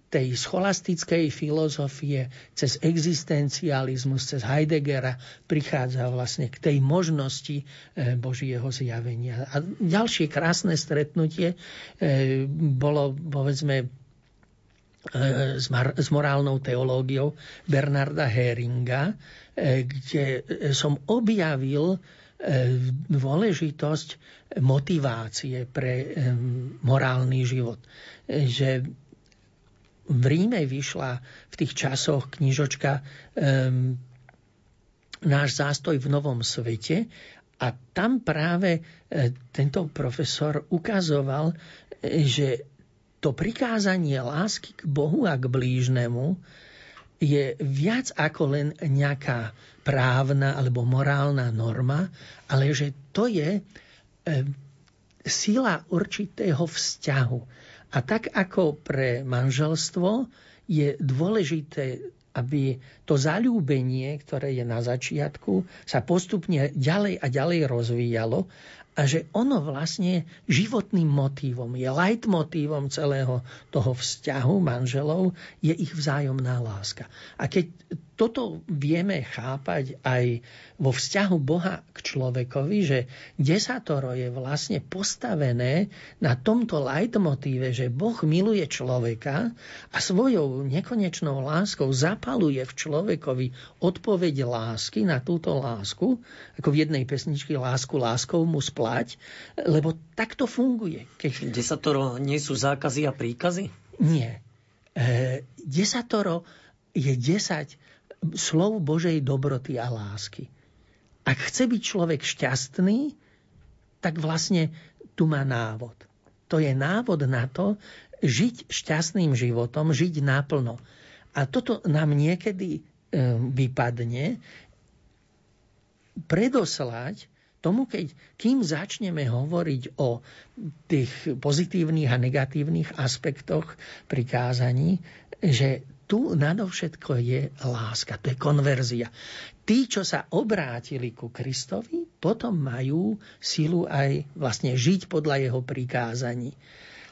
tej scholastickej filozofie cez existencializmus, cez Heideggera prichádza vlastne k tej možnosti eh, Božieho zjavenia. A ďalšie krásne stretnutie eh, bolo, povedzme, eh, s morálnou teológiou Bernarda Heringa, kde som objavil dôležitosť motivácie pre morálny život. Že v Ríme vyšla v tých časoch knižočka um, Náš zástoj v novom svete a tam práve e, tento profesor ukazoval, e, že to prikázanie lásky k Bohu a k blížnemu je viac ako len nejaká právna alebo morálna norma, ale že to je e, sila určitého vzťahu. A tak ako pre manželstvo je dôležité, aby to zalúbenie, ktoré je na začiatku, sa postupne ďalej a ďalej rozvíjalo a že ono vlastne životným motívom, je leitmotívom celého toho vzťahu manželov, je ich vzájomná láska. A keď toto vieme chápať aj vo vzťahu Boha k človekovi, že desatoro je vlastne postavené na tomto leitmotíve, že Boh miluje človeka a svojou nekonečnou láskou zapaluje v človekovi odpoveď lásky na túto lásku, ako v jednej pesničke Lásku láskou mu splať, lebo takto funguje. Keď... Desatoro nie sú zákazy a príkazy? Nie. E, desatoro je desať slov Božej dobroty a lásky. Ak chce byť človek šťastný, tak vlastne tu má návod. To je návod na to, žiť šťastným životom, žiť naplno. A toto nám niekedy e, vypadne predoslať tomu, keď, kým začneme hovoriť o tých pozitívnych a negatívnych aspektoch prikázaní, že tu nadovšetko je láska, to je konverzia. Tí, čo sa obrátili ku Kristovi, potom majú silu aj vlastne žiť podľa jeho prikázaní.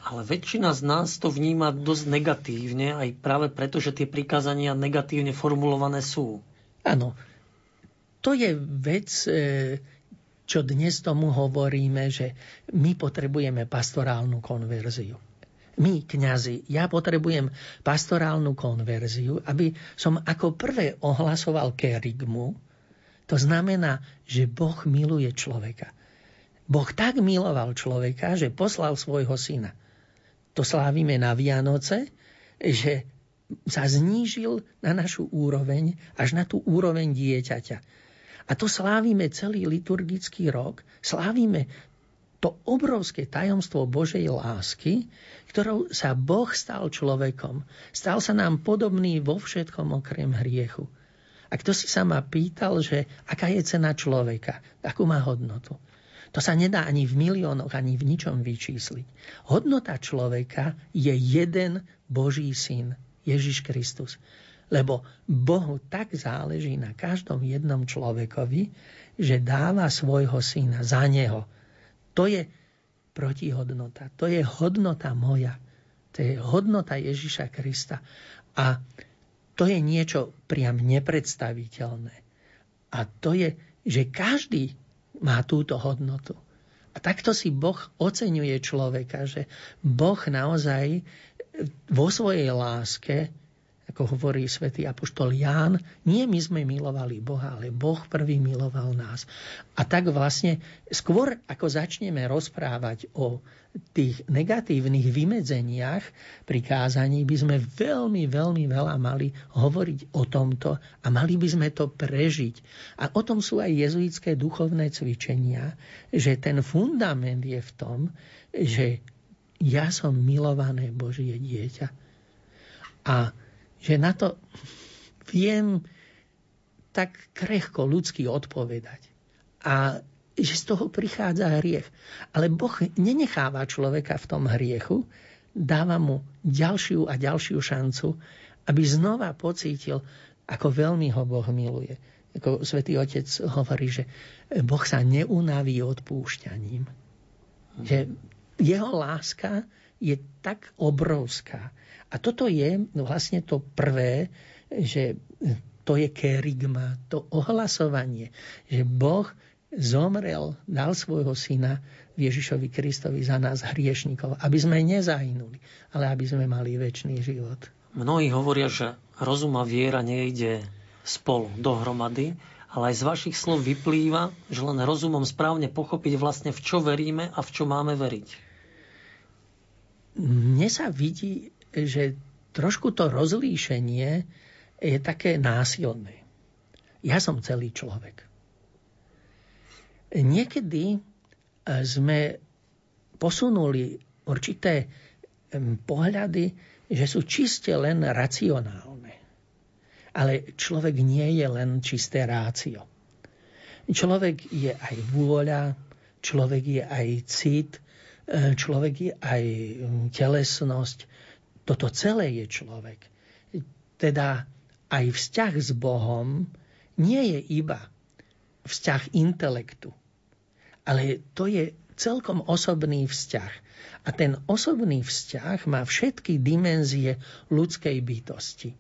Ale väčšina z nás to vníma dosť negatívne, aj práve preto, že tie prikázania negatívne formulované sú. Áno. To je vec, e, čo dnes tomu hovoríme, že my potrebujeme pastorálnu konverziu my, kňazi, ja potrebujem pastorálnu konverziu, aby som ako prvé ohlasoval kerigmu. To znamená, že Boh miluje človeka. Boh tak miloval človeka, že poslal svojho syna. To slávime na Vianoce, že sa znížil na našu úroveň, až na tú úroveň dieťaťa. A to slávime celý liturgický rok. Slávime to obrovské tajomstvo Božej lásky, ktorou sa Boh stal človekom. Stal sa nám podobný vo všetkom okrem hriechu. A kto si sa ma pýtal, že aká je cena človeka, akú má hodnotu. To sa nedá ani v miliónoch, ani v ničom vyčísliť. Hodnota človeka je jeden Boží syn, Ježiš Kristus. Lebo Bohu tak záleží na každom jednom človekovi, že dáva svojho syna za neho. To je protihodnota. To je hodnota moja. To je hodnota Ježiša Krista. A to je niečo priam nepredstaviteľné. A to je, že každý má túto hodnotu. A takto si Boh oceňuje človeka, že Boh naozaj vo svojej láske ako hovorí svätý apoštol Ján, nie my sme milovali Boha, ale Boh prvý miloval nás. A tak vlastne skôr ako začneme rozprávať o tých negatívnych vymedzeniach pri kázaní, by sme veľmi, veľmi veľa mali hovoriť o tomto a mali by sme to prežiť. A o tom sú aj jezuitské duchovné cvičenia, že ten fundament je v tom, že ja som milované Božie dieťa. A že na to viem tak krehko ľudsky odpovedať. A že z toho prichádza hriech. Ale Boh nenecháva človeka v tom hriechu, dáva mu ďalšiu a ďalšiu šancu, aby znova pocítil, ako veľmi ho Boh miluje. Ako svätý Otec hovorí, že Boh sa neunaví odpúšťaním. Že jeho láska je tak obrovská, a toto je vlastne to prvé, že to je kerigma, to ohlasovanie, že Boh zomrel, dal svojho syna Ježišovi Kristovi za nás hriešnikov, aby sme nezahynuli, ale aby sme mali väčší život. Mnohí hovoria, že rozum a viera nejde spolu dohromady, ale aj z vašich slov vyplýva, že len rozumom správne pochopiť vlastne v čo veríme a v čo máme veriť. Mne sa vidí že trošku to rozlíšenie je také násilné. Ja som celý človek. Niekedy e, sme posunuli určité pohľady, že sú čiste len racionálne. Ale človek nie je len čisté rácio. Človek je aj vôľa, človek je aj cit, človek je aj telesnosť, toto celé je človek. Teda aj vzťah s Bohom nie je iba vzťah intelektu, ale to je celkom osobný vzťah. A ten osobný vzťah má všetky dimenzie ľudskej bytosti.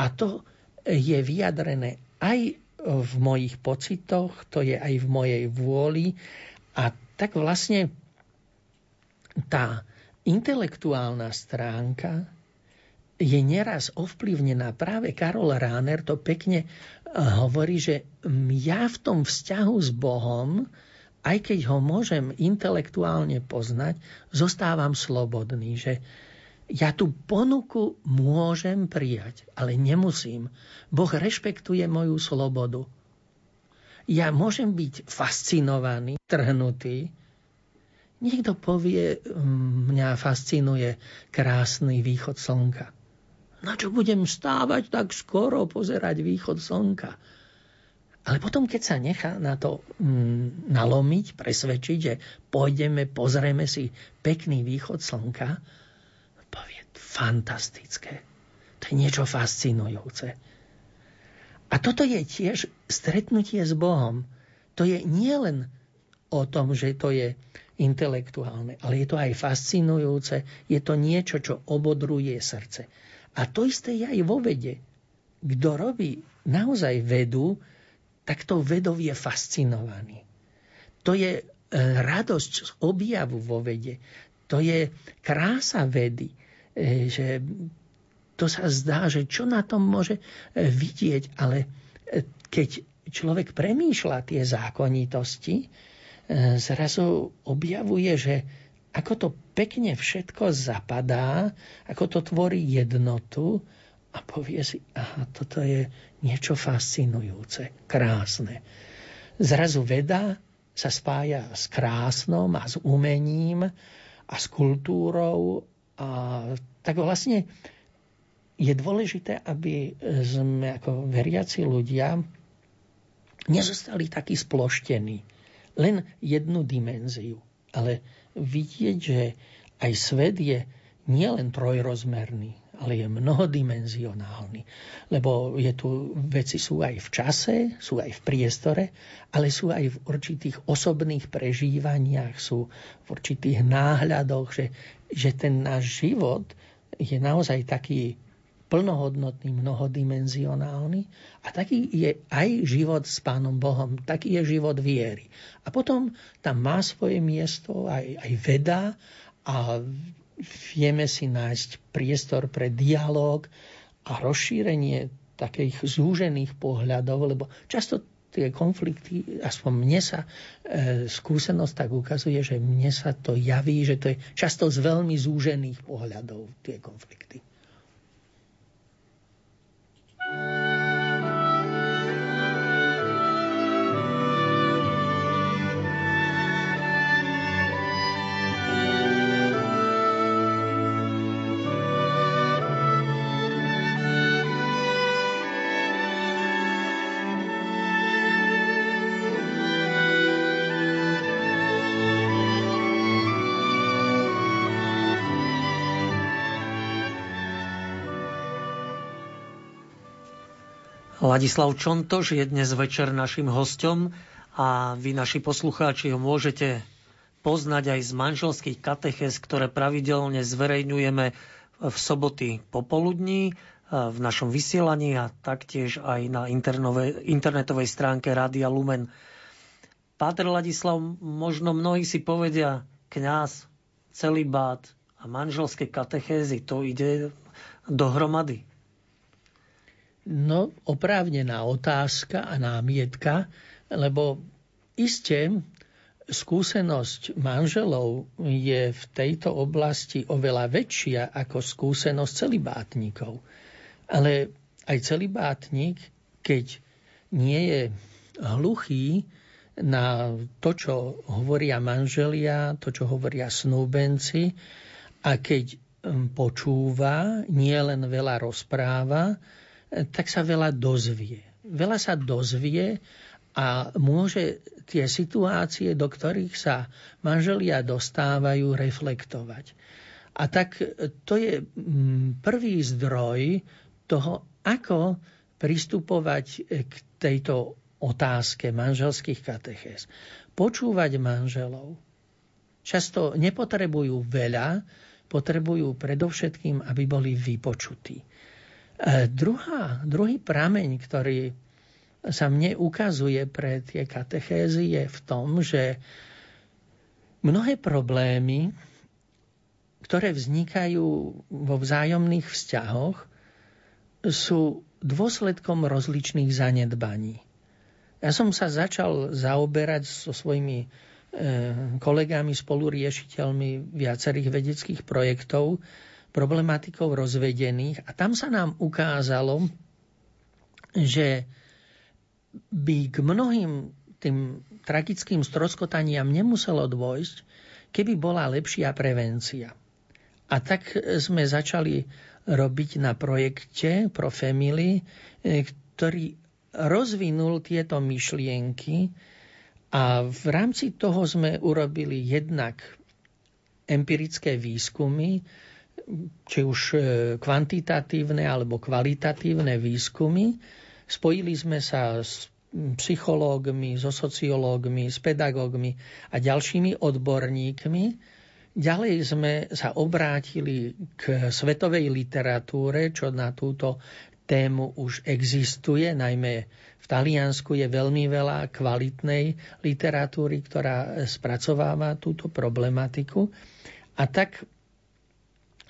A to je vyjadrené aj v mojich pocitoch, to je aj v mojej vôli. A tak vlastne tá intelektuálna stránka je neraz ovplyvnená. Práve Karol Ráner to pekne eh, hovorí, že ja v tom vzťahu s Bohom, aj keď ho môžem intelektuálne poznať, zostávam slobodný, že ja tú ponuku môžem prijať, ale nemusím. Boh rešpektuje moju slobodu. Ja môžem byť fascinovaný, trhnutý, Niekto povie, mm, mňa fascinuje krásny východ slnka. Na čo budem stávať tak skoro pozerať východ slnka? Ale potom, keď sa nechá na to mm, nalomiť, presvedčiť, že pôjdeme, pozrieme si pekný východ slnka, povie, fantastické. To je niečo fascinujúce. A toto je tiež stretnutie s Bohom. To je nielen o tom, že to je intelektuálne, ale je to aj fascinujúce, je to niečo, čo obodruje srdce. A to isté je aj vo vede. Kto robí naozaj vedu, tak to vedov je fascinovaný. To je e, radosť z objavu vo vede. To je krása vedy, e, že to sa zdá, že čo na tom môže e, vidieť, ale keď človek premýšľa tie zákonitosti, zrazu objavuje, že ako to pekne všetko zapadá, ako to tvorí jednotu a povie si, aha, toto je niečo fascinujúce, krásne. Zrazu veda sa spája s krásnom a s umením a s kultúrou a tak vlastne je dôležité, aby sme ako veriaci ľudia nezostali takí sploštení len jednu dimenziu. Ale vidieť, že aj svet je nielen trojrozmerný, ale je mnohodimenzionálny. Lebo je tu, veci sú aj v čase, sú aj v priestore, ale sú aj v určitých osobných prežívaniach, sú v určitých náhľadoch, že, že ten náš život je naozaj taký plnohodnotný, mnohodimenzionálny a taký je aj život s Pánom Bohom, taký je život viery. A potom tam má svoje miesto aj, aj veda a vieme si nájsť priestor pre dialog a rozšírenie takých zúžených pohľadov, lebo často tie konflikty, aspoň mne sa e, skúsenosť tak ukazuje, že mne sa to javí, že to je často z veľmi zúžených pohľadov tie konflikty. Thank you. Ladislav Čontoš je dnes večer našim hostom a vy, naši poslucháči, ho môžete poznať aj z manželských kateches, ktoré pravidelne zverejňujeme v soboty popoludní e, v našom vysielaní a taktiež aj na internetovej stránke Rádia Lumen. Páter Ladislav, možno mnohí si povedia, kňaz, celibát a manželské katechézy, to ide dohromady. No, oprávnená otázka a námietka, lebo iste skúsenosť manželov je v tejto oblasti oveľa väčšia ako skúsenosť celibátnikov. Ale aj celibátnik, keď nie je hluchý na to, čo hovoria manželia, to, čo hovoria snúbenci, a keď hm, počúva, nie len veľa rozpráva, tak sa veľa dozvie. Veľa sa dozvie a môže tie situácie, do ktorých sa manželia dostávajú, reflektovať. A tak to je mm, prvý zdroj toho, ako pristupovať k tejto otázke manželských katechéz. Počúvať manželov. Často nepotrebujú veľa, potrebujú predovšetkým, aby boli vypočutí. E, druhá, druhý prameň, ktorý sa mne ukazuje pre tie katechézy, je v tom, že mnohé problémy, ktoré vznikajú vo vzájomných vzťahoch, sú dôsledkom rozličných zanedbaní. Ja som sa začal zaoberať so svojimi e, kolegami, spoluriešiteľmi viacerých vedeckých projektov problematikou rozvedených a tam sa nám ukázalo, že by k mnohým tým tragickým stroskotaniam nemuselo dôjsť, keby bola lepšia prevencia. A tak sme začali robiť na projekte Pro Family, e, ktorý rozvinul tieto myšlienky a v rámci toho sme urobili jednak empirické výskumy, či už e, kvantitatívne alebo kvalitatívne výskumy. Spojili sme sa s psychológmi, so sociológmi, s pedagógmi a ďalšími odborníkmi. Ďalej sme sa obrátili k svetovej literatúre, čo na túto tému už existuje, najmä v Taliansku je veľmi veľa kvalitnej literatúry, ktorá spracováva túto problematiku. A tak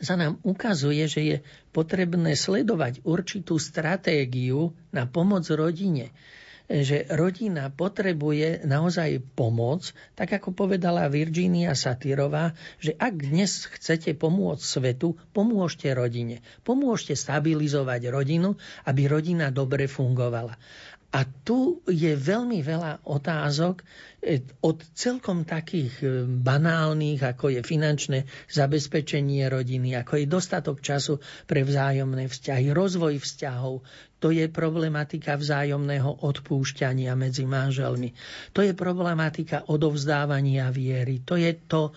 sa nám ukazuje, že je potrebné sledovať určitú stratégiu na pomoc rodine že rodina potrebuje naozaj pomoc, tak ako povedala Virginia Satyrová, že ak dnes chcete pomôcť svetu, pomôžte rodine. Pomôžte stabilizovať rodinu, aby rodina dobre fungovala. A tu je veľmi veľa otázok e, od celkom takých e, banálnych, ako je finančné zabezpečenie rodiny, ako je dostatok času pre vzájomné vzťahy, rozvoj vzťahov, to je problematika vzájomného odpúšťania medzi manželmi. To je problematika odovzdávania viery. To je to,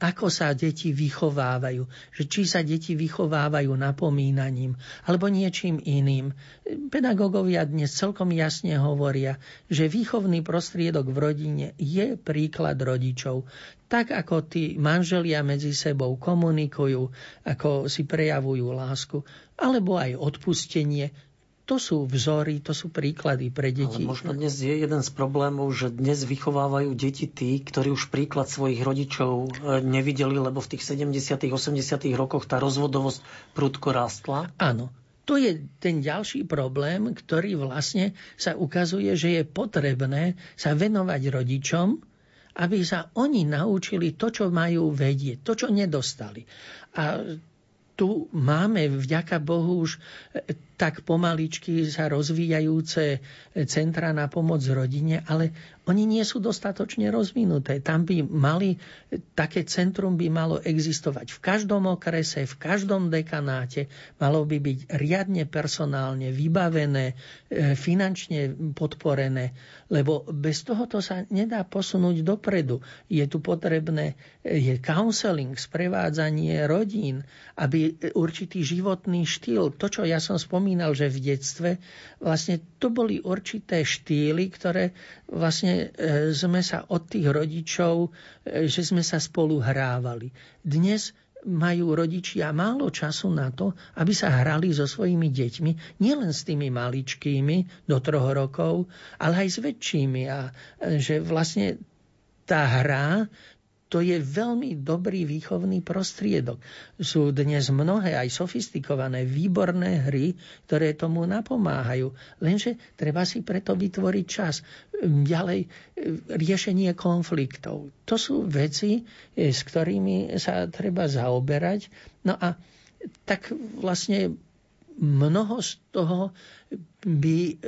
ako sa deti vychovávajú. Že či sa deti vychovávajú napomínaním alebo niečím iným. Pedagógovia dnes celkom jasne hovoria, že výchovný prostriedok v rodine je príklad rodičov tak ako tí manželia medzi sebou komunikujú, ako si prejavujú lásku, alebo aj odpustenie, to sú vzory, to sú príklady pre deti. Ale možno dnes je jeden z problémov, že dnes vychovávajú deti tí, ktorí už príklad svojich rodičov e, nevideli, lebo v tých 70 80 rokoch tá rozvodovosť prudko rástla. Áno, to je ten ďalší problém, ktorý vlastne sa ukazuje, že je potrebné sa venovať rodičom, aby sa oni naučili to, čo majú vedieť, to, čo nedostali. A tu máme vďaka Bohu už tak pomaličky sa rozvíjajúce centra na pomoc rodine, ale oni nie sú dostatočne rozvinuté. Tam by mali, také centrum by malo existovať v každom okrese, v každom dekanáte, malo by byť riadne personálne vybavené, e, finančne podporené, lebo bez tohoto sa nedá posunúť dopredu. Je tu potrebné je counseling, sprevádzanie rodín, aby určitý životný štýl, to, čo ja som spomínal, že v detstve, vlastne to boli určité štýly, ktoré vlastne e, sme sa od tých rodičov, e, že sme sa spolu hrávali. Dnes majú rodičia málo času na to, aby sa hrali so svojimi deťmi, nielen s tými maličkými do troch rokov, ale aj s väčšími. A e, že vlastne tá hra to je veľmi dobrý výchovný prostriedok. Sú dnes mnohé aj sofistikované, výborné hry, ktoré tomu napomáhajú. Lenže treba si preto vytvoriť čas. Ďalej, riešenie konfliktov. To sú veci, s ktorými sa treba zaoberať. No a tak vlastne mnoho z toho by,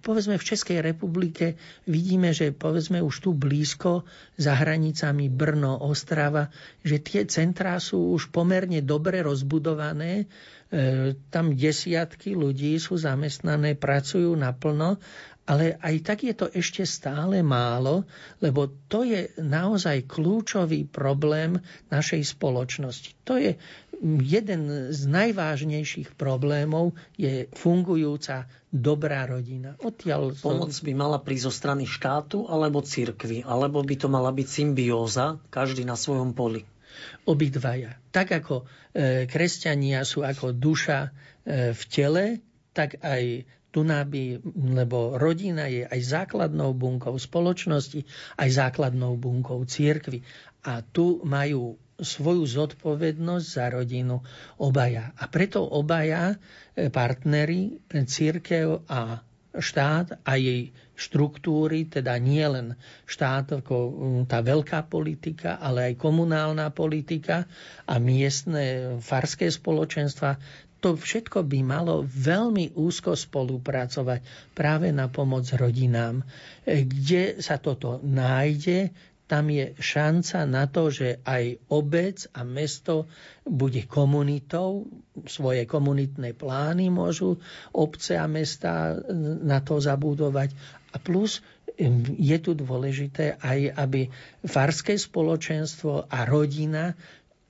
povedzme v Českej republike vidíme, že povedzme už tu blízko za hranicami Brno, Ostrava, že tie centrá sú už pomerne dobre rozbudované, e, tam desiatky ľudí sú zamestnané, pracujú naplno ale aj tak je to ešte stále málo, lebo to je naozaj kľúčový problém našej spoločnosti. To je jeden z najvážnejších problémov, je fungujúca dobrá rodina. Odtiaľ. Pomoc by mala prísť zo strany štátu alebo cirkvy, alebo by to mala byť symbióza, každý na svojom poli. Obidvaja. Tak ako e, kresťania sú ako duša e, v tele, tak aj tu by, lebo rodina je aj základnou bunkou spoločnosti, aj základnou bunkou církvy. A tu majú svoju zodpovednosť za rodinu obaja. A preto obaja e, partnery, církev a štát a jej štruktúry, teda nie len štát ako tá veľká politika, ale aj komunálna politika a miestne farské spoločenstva, to všetko by malo veľmi úzko spolupracovať práve na pomoc rodinám. E, kde sa toto nájde, tam je šanca na to, že aj obec a mesto bude komunitou, svoje komunitné plány môžu obce a mesta na to zabudovať. A plus je tu dôležité aj, aby farské spoločenstvo a rodina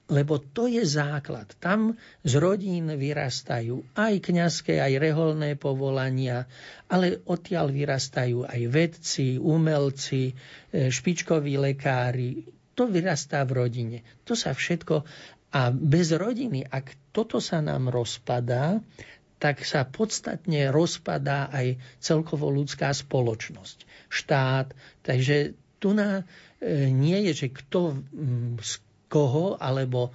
lebo to je základ. Tam z rodín vyrastajú aj kňazské, aj reholné povolania, ale odtiaľ vyrastajú aj vedci, umelci, e, špičkoví lekári. To vyrastá v rodine. To sa všetko... A bez rodiny, ak toto sa nám rozpadá, tak sa podstatne rozpadá aj celkovo ľudská spoločnosť, štát. Takže tu na, e, nie je, že kto koho, alebo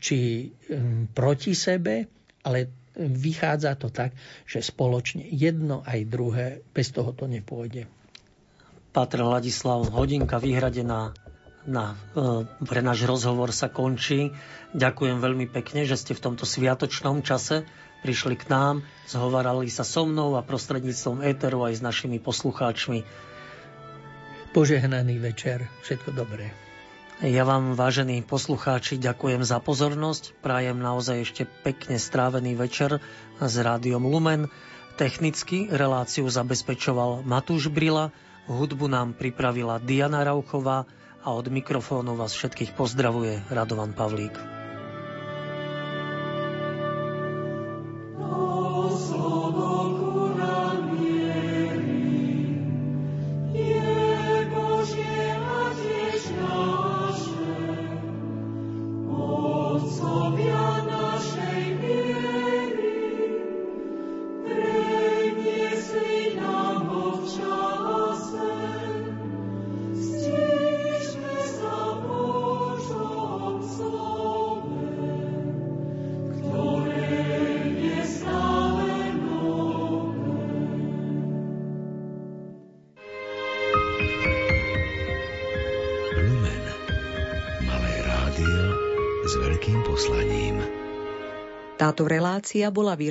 či hm, proti sebe, ale vychádza to tak, že spoločne jedno aj druhé, bez toho to nepôjde. Patr Ladislav, hodinka vyhradená na, e, pre náš rozhovor sa končí. Ďakujem veľmi pekne, že ste v tomto sviatočnom čase prišli k nám, zhovarali sa so mnou a prostredníctvom éteru aj s našimi poslucháčmi. Požehnaný večer, všetko dobré. Ja vám, vážení poslucháči, ďakujem za pozornosť. Prajem naozaj ešte pekne strávený večer s rádiom Lumen. Technicky reláciu zabezpečoval Matúš Brila, hudbu nám pripravila Diana Rauchová a od mikrofónu vás všetkých pozdravuje Radovan Pavlík. Táto relácia bola vyrobená